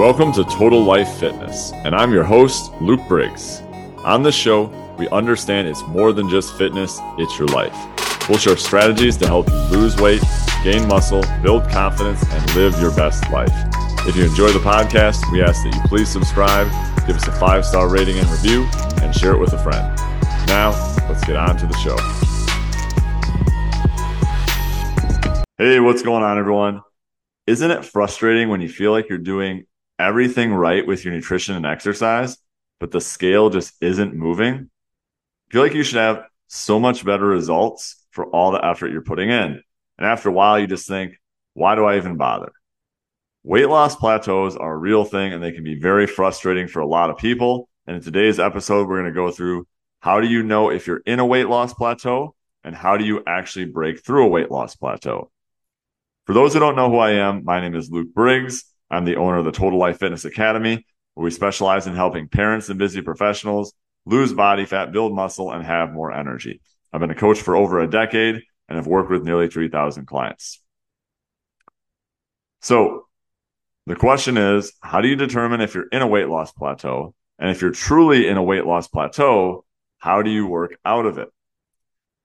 Welcome to Total Life Fitness, and I'm your host, Luke Briggs. On this show, we understand it's more than just fitness, it's your life. We'll share strategies to help you lose weight, gain muscle, build confidence, and live your best life. If you enjoy the podcast, we ask that you please subscribe, give us a five star rating and review, and share it with a friend. Now, let's get on to the show. Hey, what's going on, everyone? Isn't it frustrating when you feel like you're doing everything right with your nutrition and exercise, but the scale just isn't moving? I feel like you should have so much better results for all the effort you're putting in. And after a while, you just think, why do I even bother? Weight loss plateaus are a real thing and they can be very frustrating for a lot of people. And in today's episode, we're going to go through how do you know if you're in a weight loss plateau and how do you actually break through a weight loss plateau? For those who don't know who I am, my name is Luke Briggs. I'm the owner of the Total Life Fitness Academy, where we specialize in helping parents and busy professionals lose body fat, build muscle, and have more energy. I've been a coach for over a decade and have worked with nearly 3,000 clients. So the question is, how do you determine if you're in a weight loss plateau? And if you're truly in a weight loss plateau, how do you work out of it?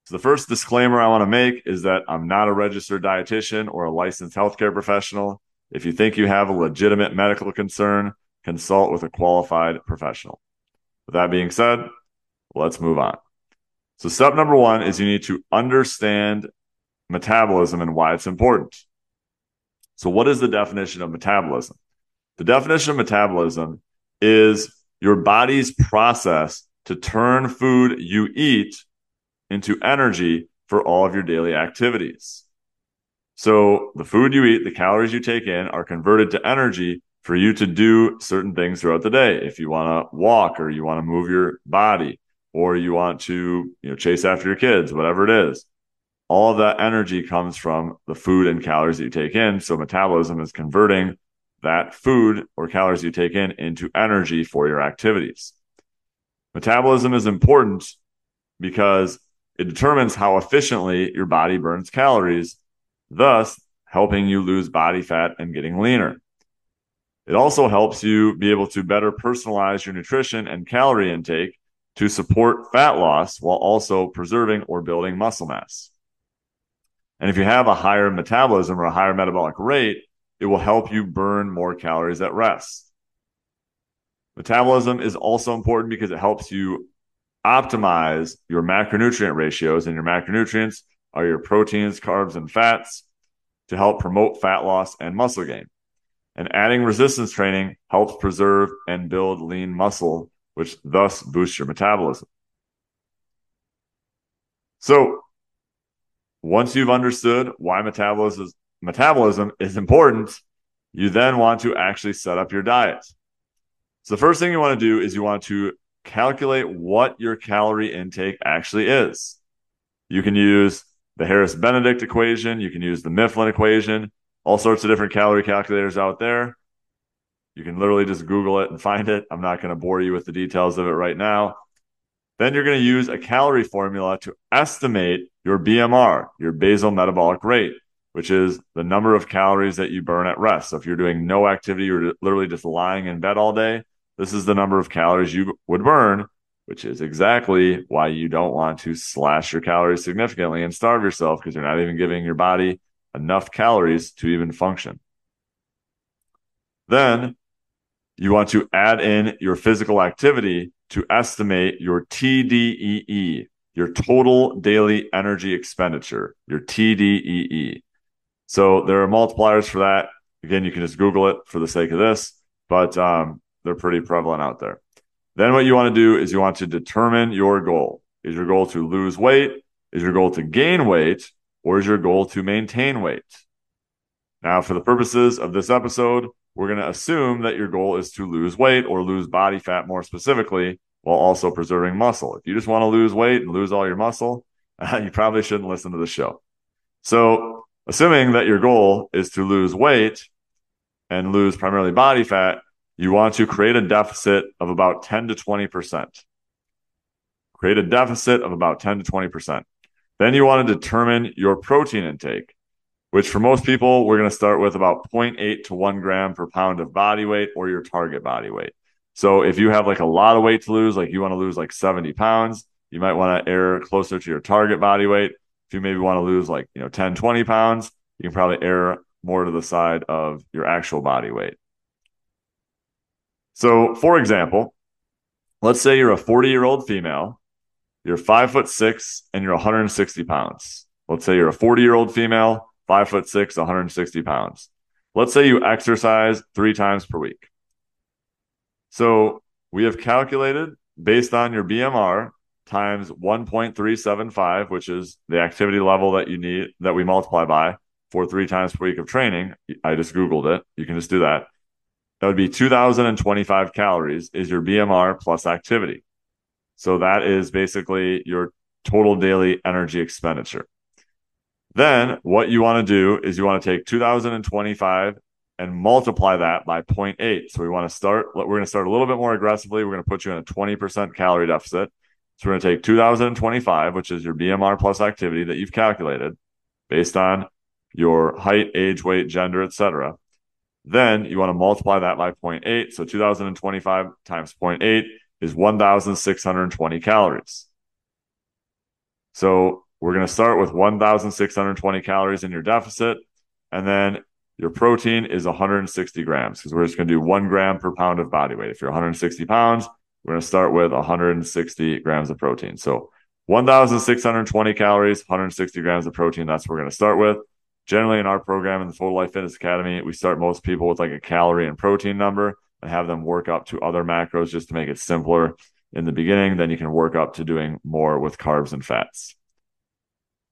So the first disclaimer I want to make is that I'm not a registered dietitian or a licensed healthcare professional. If you think you have a legitimate medical concern, consult with a qualified professional. With that being said, let's move on. So step number one is you need to understand metabolism and why it's important. So what is the definition of metabolism? The definition of metabolism is your body's process to turn food you eat into energy for all of your daily activities. So the food you eat, the calories you take in are converted to energy for you to do certain things throughout the day. If you want to walk or you want to move your body, or you want to, you know, chase after your kids, whatever it is. All of that energy comes from the food and calories that you take in. So metabolism is converting that food or calories you take in into energy for your activities. Metabolism is important because it determines how efficiently your body burns calories, thus helping you lose body fat and getting leaner. It also helps you be able to better personalize your nutrition and calorie intake to support fat loss while also preserving or building muscle mass. And if you have a higher metabolism or a higher metabolic rate, it will help you burn more calories at rest. Metabolism is also important because it helps you optimize your macronutrient ratios, and your macronutrients are your proteins, carbs, and fats to help promote fat loss and muscle gain. And adding resistance training helps preserve and build lean muscle which thus boosts your metabolism. So, once you've understood why metabolism is, metabolism is important, you then want to actually set up your diet. So, the first thing you want to do is you want to calculate what your calorie intake actually is. You can use the Harris Benedict equation, you can use the Mifflin equation, all sorts of different calorie calculators out there. You can literally just Google it and find it. I'm not going to bore you with the details of it right now. Then you're going to use a calorie formula to estimate your BMR, your basal metabolic rate, which is the number of calories that you burn at rest. So if you're doing no activity, you're literally just lying in bed all day, this is the number of calories you would burn, which is exactly why you don't want to slash your calories significantly and starve yourself because you're not even giving your body enough calories to even function. Then you want to add in your physical activity to estimate your TDEE, your total daily energy expenditure, your TDEE. So there are multipliers for that. Again, you can just Google it for the sake of this, but um, they're pretty prevalent out there. Then what you want to do is you want to determine your goal. Is your goal to lose weight? Is your goal to gain weight? Or is your goal to maintain weight? Now, for the purposes of this episode, we're going to assume that your goal is to lose weight or lose body fat more specifically while also preserving muscle. If you just want to lose weight and lose all your muscle, you probably shouldn't listen to the show. So, assuming that your goal is to lose weight and lose primarily body fat, you want to create a deficit of about 10 to 20%. Create a deficit of about 10 to 20%. Then you want to determine your protein intake which for most people, we're going to start with about 0.8 to 1 gram per pound of body weight or your target body weight. So if you have like a lot of weight to lose, like you want to lose like 70 pounds, you might want to err closer to your target body weight. If you maybe want to lose like, you know, 10, 20 pounds, you can probably err more to the side of your actual body weight. So, for example, let's say you're a 40 year old female, you're five foot six, and you're 160 pounds. Let's say you're a 40 year old female, five foot six, 160 pounds. Let's say you exercise three times per week. So we have calculated based on your BMR times 1.375, which is the activity level that you need that we multiply by for three times per week of training. I just Googled it. You can just do that. That would be 2,025 calories is your BMR plus activity. So that is basically your total daily energy expenditure. Then what you want to do is you want to take 2025 and multiply that by 0.8. So we want to start, we're going to start a little bit more aggressively. We're going to put you in a 20% calorie deficit. So we're going to take 2025, which is your BMR plus activity that you've calculated based on your height, age, weight, gender, etc. Then you want to multiply that by 0.8. So 2025 times 0.8 is 1,620 calories. So we're going to start with 1,620 calories in your deficit, and then your protein is 160 grams because we're just going to do one gram per pound of body weight. If you're 160 pounds, we're going to start with 160 grams of protein. So 1,620 calories, 160 grams of protein. That's what we're going to start with. Generally, in our program in the Total Life Fitness Academy, we start most people with like a calorie and protein number and have them work up to other macros just to make it simpler in the beginning. Then you can work up to doing more with carbs and fats.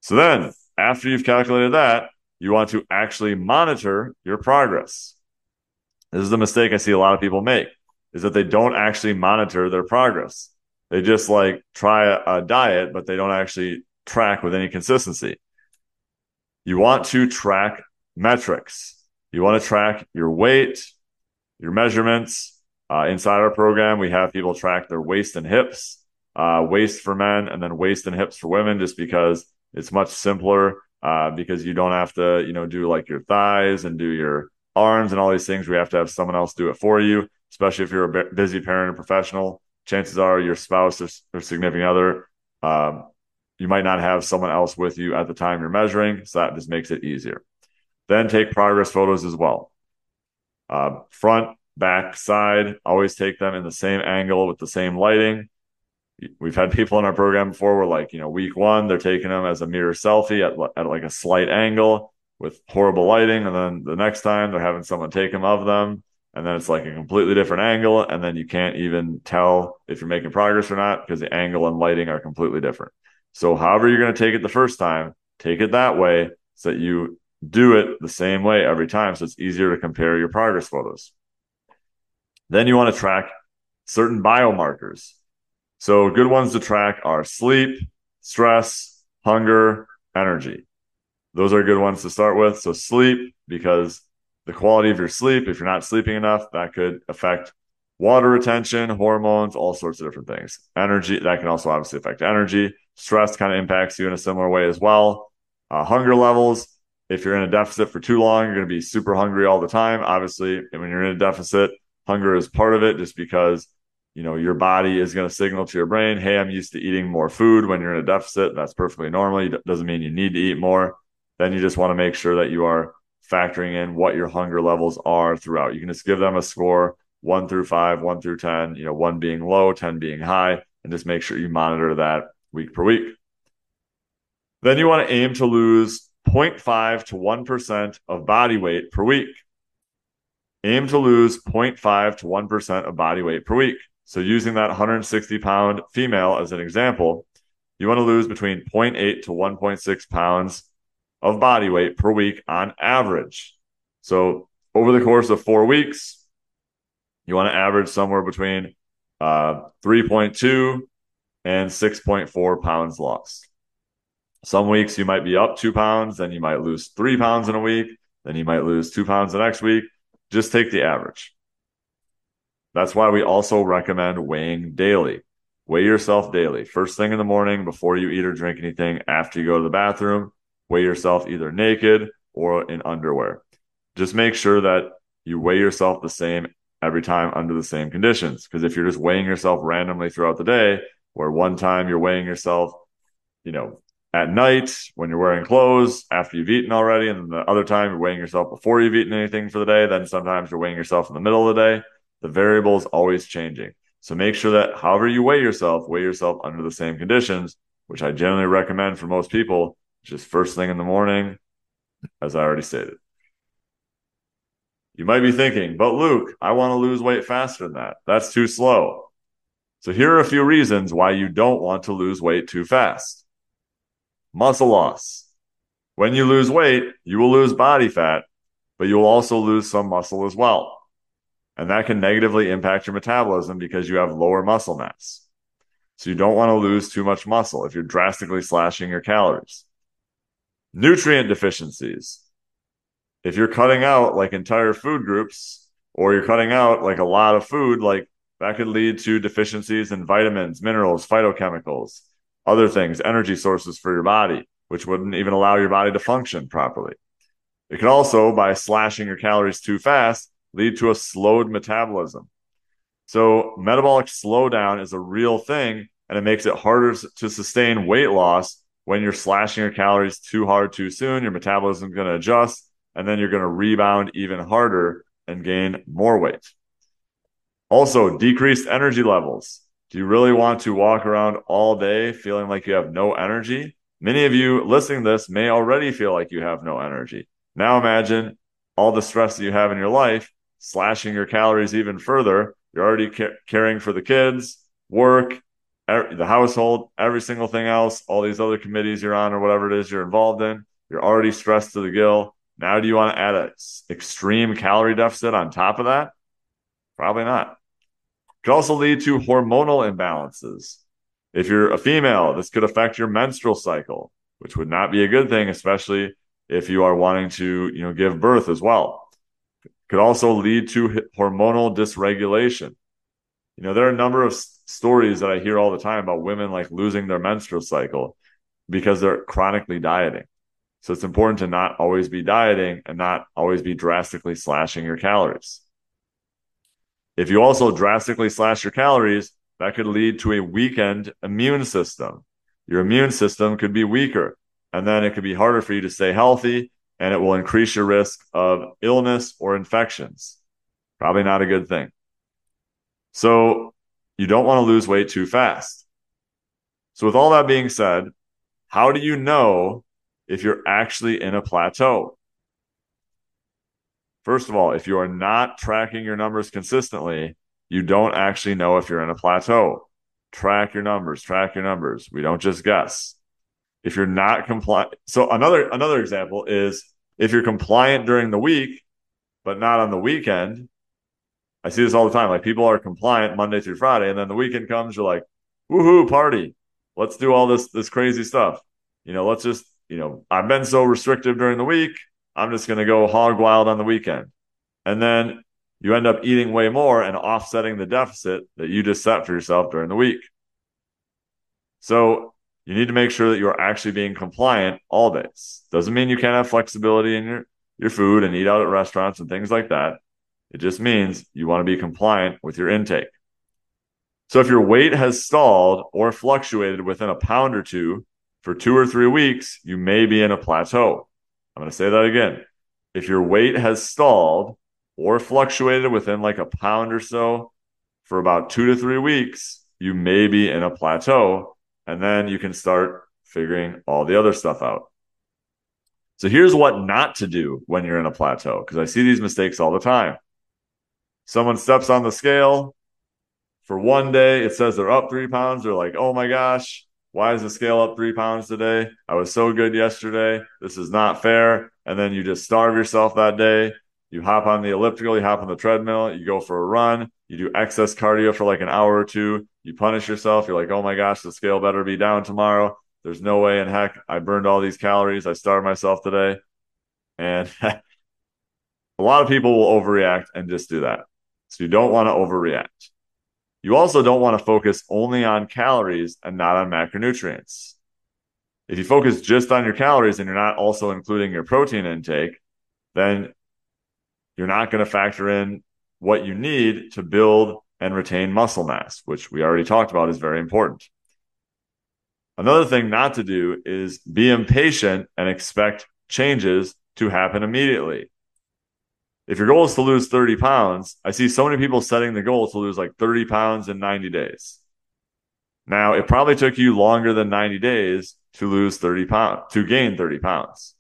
So then, after you've calculated that, you want to actually monitor your progress. This is the mistake I see a lot of people make is that they don't actually monitor their progress. They just like try a, a diet, but they don't actually track with any consistency. You want to track metrics. You want to track your weight, your measurements. Uh, inside our program, we have people track their waist and hips, uh, waist for men, and then waist and hips for women, just because it's much simpler uh, because you don't have to, you know, do like your thighs and do your arms and all these things. We have to have someone else do it for you, especially if you're a busy parent and professional. Chances are your spouse or, or significant other, um, you might not have someone else with you at the time you're measuring. So that just makes it easier. Then take progress photos as well. Uh, front, back, side, always take them in the same angle with the same lighting we've had people in our program before where like you know week one they're taking them as a mirror selfie at, at like a slight angle with horrible lighting and then the next time they're having someone take them of them and then it's like a completely different angle and then you can't even tell if you're making progress or not because the angle and lighting are completely different so however you're going to take it the first time take it that way so that you do it the same way every time so it's easier to compare your progress photos then you want to track certain biomarkers so good ones to track are sleep, stress, hunger, energy. Those are good ones to start with. So sleep, because the quality of your sleep, if you're not sleeping enough, that could affect water retention, hormones, all sorts of different things. Energy, that can also obviously affect energy. Stress kind of impacts you in a similar way as well. Uh, hunger levels, if you're in a deficit for too long, you're going to be super hungry all the time. Obviously, when you're in a deficit, hunger is part of it just because you know, your body is going to signal to your brain, hey, I'm used to eating more food when you're in a deficit. That's perfectly normal. It doesn't mean you need to eat more. Then you just want to make sure that you are factoring in what your hunger levels are throughout. You can just give them a score one through five, one through 10, you know, one being low, 10 being high, and just make sure you monitor that week per week. Then you want to aim to lose 0.5 to 1% of body weight per week. Aim to lose 0.5 to 1% of body weight per week. So using that 160 pound female as an example, you want to lose between 0.8 to 1.6 pounds of body weight per week on average. So over the course of four weeks, you want to average somewhere between uh, 3.2 and 6.4 pounds lost. Some weeks you might be up two pounds, then you might lose three pounds in a week, then you might lose two pounds the next week. Just take the average. That's why we also recommend weighing daily. Weigh yourself daily. First thing in the morning, before you eat or drink anything, after you go to the bathroom, weigh yourself either naked or in underwear. Just make sure that you weigh yourself the same every time under the same conditions. Because if you're just weighing yourself randomly throughout the day, where one time you're weighing yourself, you know, at night when you're wearing clothes after you've eaten already, and the other time you're weighing yourself before you've eaten anything for the day, then sometimes you're weighing yourself in the middle of the day. The variable is always changing. So make sure that however you weigh yourself, weigh yourself under the same conditions, which I generally recommend for most people, just first thing in the morning, as I already stated. You might be thinking, but Luke, I want to lose weight faster than that. That's too slow. So here are a few reasons why you don't want to lose weight too fast. Muscle loss. When you lose weight, you will lose body fat, but you will also lose some muscle as well. And that can negatively impact your metabolism because you have lower muscle mass. So you don't want to lose too much muscle if you're drastically slashing your calories. Nutrient deficiencies if you're cutting out like entire food groups or you're cutting out like a lot of food, like that could lead to deficiencies in vitamins, minerals, phytochemicals, other things, energy sources for your body, which wouldn't even allow your body to function properly. It could also, by slashing your calories too fast, lead to a slowed metabolism. So, metabolic slowdown is a real thing, and it makes it harder to sustain weight loss when you're slashing your calories too hard too soon. Your metabolism is going to adjust, and then you're going to rebound even harder and gain more weight. Also, decreased energy levels. Do you really want to walk around all day feeling like you have no energy? Many of you listening this may already feel like you have no energy. Now imagine all the stress that you have in your life, slashing your calories even further. You're already ca- caring for the kids, work, the household, every single thing else, all these other committees you're on or whatever it is you're involved in. You're already stressed to the gill. Now, do you want to add an extreme calorie deficit on top of that? Probably not. Could also lead to hormonal imbalances. If you're a female, this could affect your menstrual cycle, which would not be a good thing, especially if you are wanting to, you know, give birth as well. Could also lead to hormonal dysregulation. You know, there are a number of stories that I hear all the time about women like losing their menstrual cycle because they're chronically dieting. So it's important to not always be dieting and not always be drastically slashing your calories. If you also drastically slash your calories, that could lead to a weakened immune system. Your immune system could be weaker, and then it could be harder for you to stay healthy, and it will increase your risk of illness or infections. Probably not a good thing. So you don't want to lose weight too fast. So with all that being said, how do you know if you're actually in a plateau. First of all, if you are not tracking your numbers consistently, you don't actually know if you're in a plateau. Track your numbers, track your numbers. We don't just guess. If you're not compliant, so another another example is if you're compliant during the week, but not on the weekend. I see this all the time. Like people are compliant Monday through Friday, and then the weekend comes, you're like, woohoo, party. Let's do all this this crazy stuff. You know, let's just you know, I've been so restrictive during the week. I'm just going to go hog wild on the weekend. And then you end up eating way more and offsetting the deficit that you just set for yourself during the week. So you need to make sure that you're actually being compliant all days. Doesn't mean you can't have flexibility in your, your food and eat out at restaurants and things like that. It just means you want to be compliant with your intake. So if your weight has stalled or fluctuated within a pound or two for two or three weeks, you may be in a plateau. I'm going to say that again. If your weight has stalled or fluctuated within like a pound or so for about two to three weeks, you may be in a plateau. And then you can start figuring all the other stuff out. So here's what not to do when you're in a plateau, because I see these mistakes all the time. Someone steps on the scale for one day, it says they're up three pounds. They're like, oh my gosh, why is the scale up three pounds today? I was so good yesterday. This is not fair. And then you just starve yourself that day. You hop on the elliptical, you hop on the treadmill, you go for a run, you do excess cardio for like an hour or two. You punish yourself. You're like, oh my gosh, the scale better be down tomorrow. There's no way in heck I burned all these calories. I starved myself today. And a lot of people will overreact and just do that. So you don't want to overreact. You also don't want to focus only on calories and not on macronutrients. If you focus just on your calories and you're not also including your protein intake, then you're not going to factor in what you need to build and retain muscle mass, which we already talked about is very important. Another thing not to do is be impatient and expect changes to happen immediately. If your goal is to lose 30 pounds, I see so many people setting the goal to lose like 30 pounds in 90 days. Now, it probably took you longer than 90 days to lose 30 pounds, to gain 30 pounds.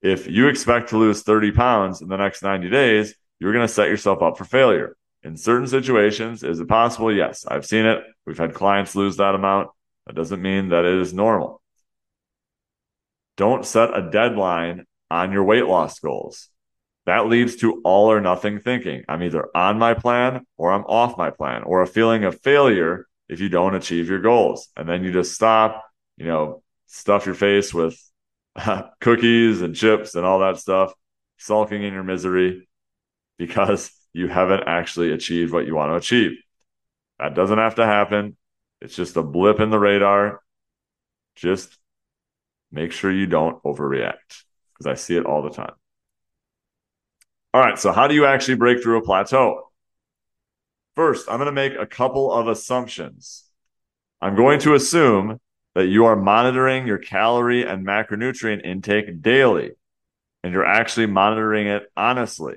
If you expect to lose 30 pounds in the next 90 days, you're going to set yourself up for failure. In certain situations, is it possible? Yes, I've seen it. We've had clients lose that amount. That doesn't mean that it is normal. Don't set a deadline on your weight loss goals. That leads to all or nothing thinking. I'm either on my plan or I'm off my plan, or a feeling of failure if you don't achieve your goals. And then you just stop, you know, stuff your face with cookies and chips and all that stuff, sulking in your misery because you haven't actually achieved what you want to achieve. That doesn't have to happen. It's just a blip in the radar. Just make sure you don't overreact because I see it all the time. All right. So, how do you actually break through a plateau? First, I'm going to make a couple of assumptions. I'm going to assume that you are monitoring your calorie and macronutrient intake daily and you're actually monitoring it honestly.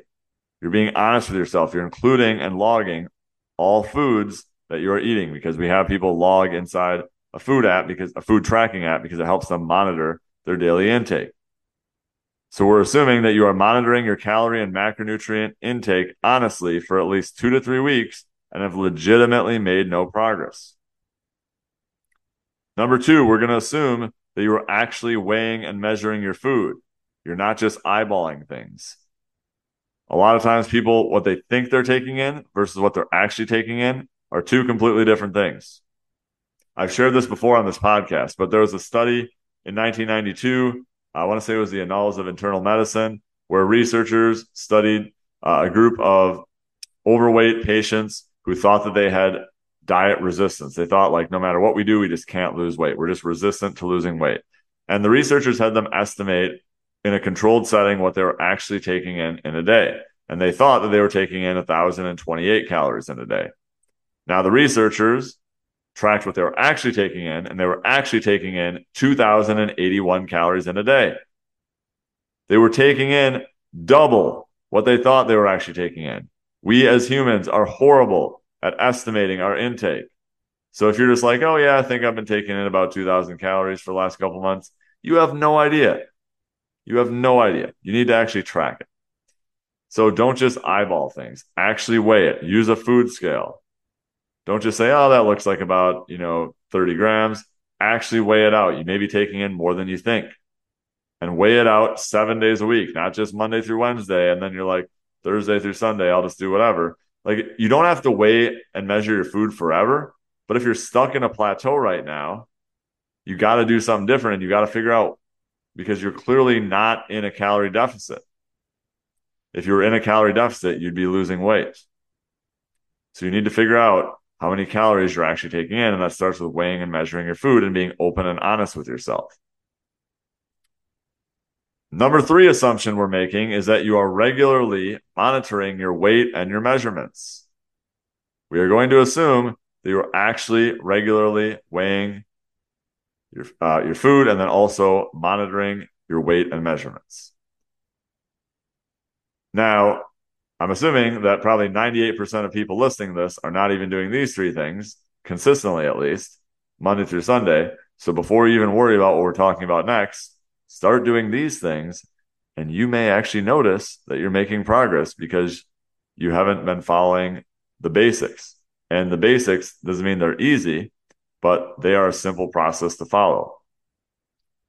You're being honest with yourself. You're including and logging all foods that you're eating because we have people log inside a food app because a food tracking app because it helps them monitor their daily intake. So we're assuming that you are monitoring your calorie and macronutrient intake honestly for at least two to three weeks and have legitimately made no progress. Number two, we're going to assume that you are actually weighing and measuring your food. You're not just eyeballing things. A lot of times, people, what they think they're taking in versus what they're actually taking in are two completely different things. I've shared this before on this podcast, but there was a study in 1992 I want to say it was the Annals of Internal Medicine, where researchers studied uh, a group of overweight patients who thought that they had diet resistance. They thought, like, no matter what we do, we just can't lose weight. We're just resistant to losing weight. And the researchers had them estimate in a controlled setting what they were actually taking in in a day. And they thought that they were taking in 1,028 calories in a day. Now, the researchers tracked what they were actually taking in, and they were actually taking in 2,081 calories in a day. They were taking in double what they thought they were actually taking in. We as humans are horrible at estimating our intake. So if you're just like, oh, yeah, I think I've been taking in about 2,000 calories for the last couple months, you have no idea. You have no idea. You need to actually track it. So don't just eyeball things, actually weigh it. Use a food scale. Don't just say, oh, that looks like about, you know, 30 grams. Actually weigh it out. You may be taking in more than you think. And weigh it out seven days a week, not just Monday through Wednesday. And then you're like, Thursday through Sunday, I'll just do whatever. Like you don't have to weigh and measure your food forever. But if you're stuck in a plateau right now, you got to do something different and you got to figure out because you're clearly not in a calorie deficit. If you were in a calorie deficit, you'd be losing weight. So you need to figure out how many calories you're actually taking in. And that starts with weighing and measuring your food and being open and honest with yourself. Number three assumption we're making is that you are regularly monitoring your weight and your measurements. We are going to assume that you're actually regularly weighing your, uh, your food and then also monitoring your weight and measurements. Now, I'm assuming that probably 98% of people listening this are not even doing these three things consistently, at least Monday through Sunday. So before you even worry about what we're talking about next, start doing these things. And you may actually notice that you're making progress because you haven't been following the basics. And the basics doesn't mean they're easy, but they are a simple process to follow.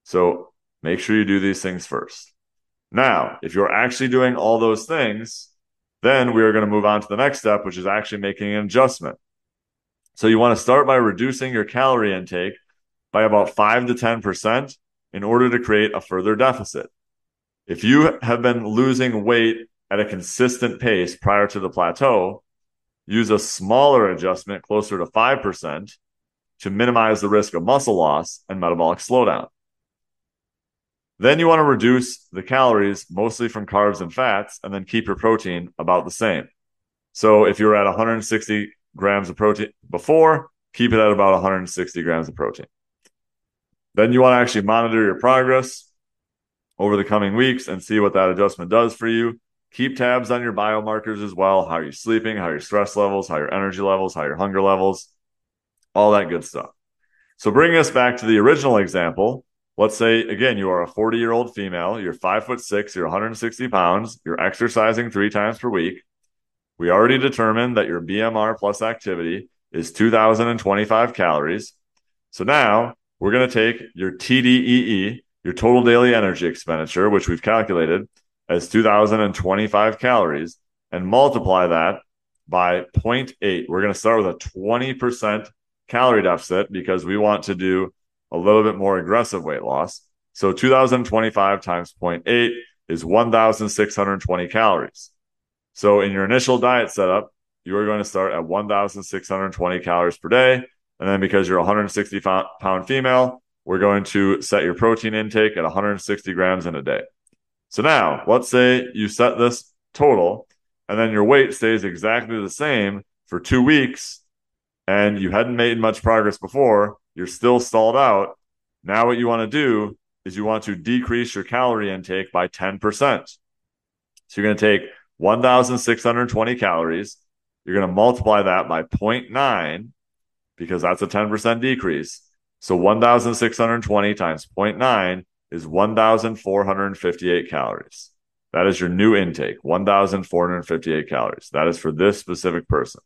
So make sure you do these things first. Now, if you're actually doing all those things, then we are going to move on to the next step, which is actually making an adjustment. So you want to start by reducing your calorie intake by about 5 to 10% in order to create a further deficit. If you have been losing weight at a consistent pace prior to the plateau, use a smaller adjustment closer to 5% to minimize the risk of muscle loss and metabolic slowdown. Then you want to reduce the calories mostly from carbs and fats, and then keep your protein about the same. So if you're at 160 grams of protein before, keep it at about 160 grams of protein. Then you want to actually monitor your progress over the coming weeks and see what that adjustment does for you. Keep tabs on your biomarkers as well. How are you sleeping? How your stress levels? How your energy levels? How your hunger levels? All that good stuff. So bringing us back to the original example, let's say again, you are a 40 year old female, you're five foot six, you're 160 pounds, you're exercising three times per week. We already determined that your BMR plus activity is 2,025 calories. So now we're going to take your TDEE, your total daily energy expenditure, which we've calculated as 2,025 calories, and multiply that by 0.8. We're going to start with a 20% calorie deficit because we want to do a little bit more aggressive weight loss. So 2025 times 0.8 is 1,620 calories. So in your initial diet setup, you are going to start at 1,620 calories per day. And then because you're a 160 pound female, we're going to set your protein intake at 160 grams in a day. So now let's say you set this total and then your weight stays exactly the same for two weeks and you hadn't made much progress before. You're still stalled out. Now what you want to do is you want to decrease your calorie intake by 10%. So you're going to take 1,620 calories. You're going to multiply that by 0.9 because that's a 10% decrease. So 1,620 times 0.9 is 1,458 calories. That is your new intake, 1,458 calories. That is for this specific person.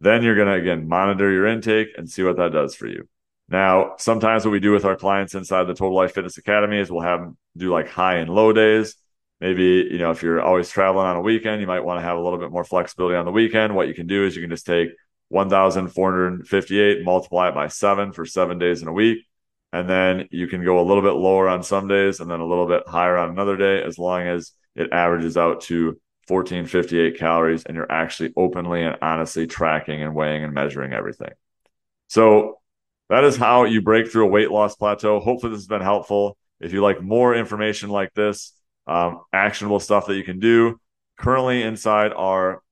Then you're going to, again, monitor your intake and see what that does for you. Now, sometimes what we do with our clients inside the Total Life Fitness Academy is we'll have them do like high and low days. Maybe, you know, if you're always traveling on a weekend, you might want to have a little bit more flexibility on the weekend. What you can do is you can just take 1,458, multiply it by seven for seven days in a week. And then you can go a little bit lower on some days and then a little bit higher on another day, as long as it averages out to 1458 calories and you're actually openly and honestly tracking and weighing and measuring everything. So that is how you break through a weight loss plateau. Hopefully, this has been helpful. If you like more information like this, um, actionable stuff that you can do, currently inside our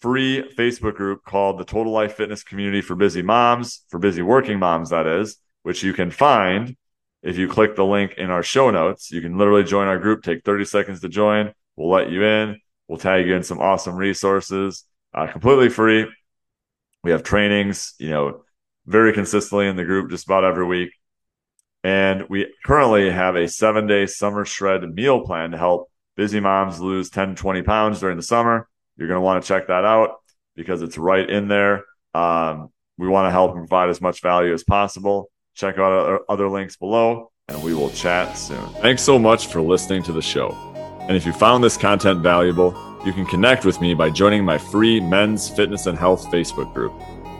free Facebook group called the Total Life Fitness Community for Busy Moms, for busy working moms, that is, which you can find if you click the link in our show notes. You can literally join our group, take 30 seconds to join. We'll let you in. We'll tag you in some awesome resources, uh, completely free. We have trainings, you know, very consistently in the group just about every week. And we currently have a seven day summer shred meal plan to help busy moms lose 10, 20 pounds during the summer. You're going to want to check that out because it's right in there. Um, we want to help and provide as much value as possible. Check out our other links below, and we will chat soon. Thanks so much for listening to the show. And if you found this content valuable, you can connect with me by joining my free men's fitness and health Facebook group.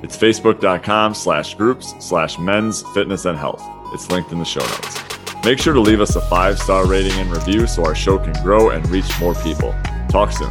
It's facebook.com slash groups slash men's fitness and health. It's linked in the show notes. Make sure to leave us a five star rating and review so our show can grow and reach more people. Talk soon.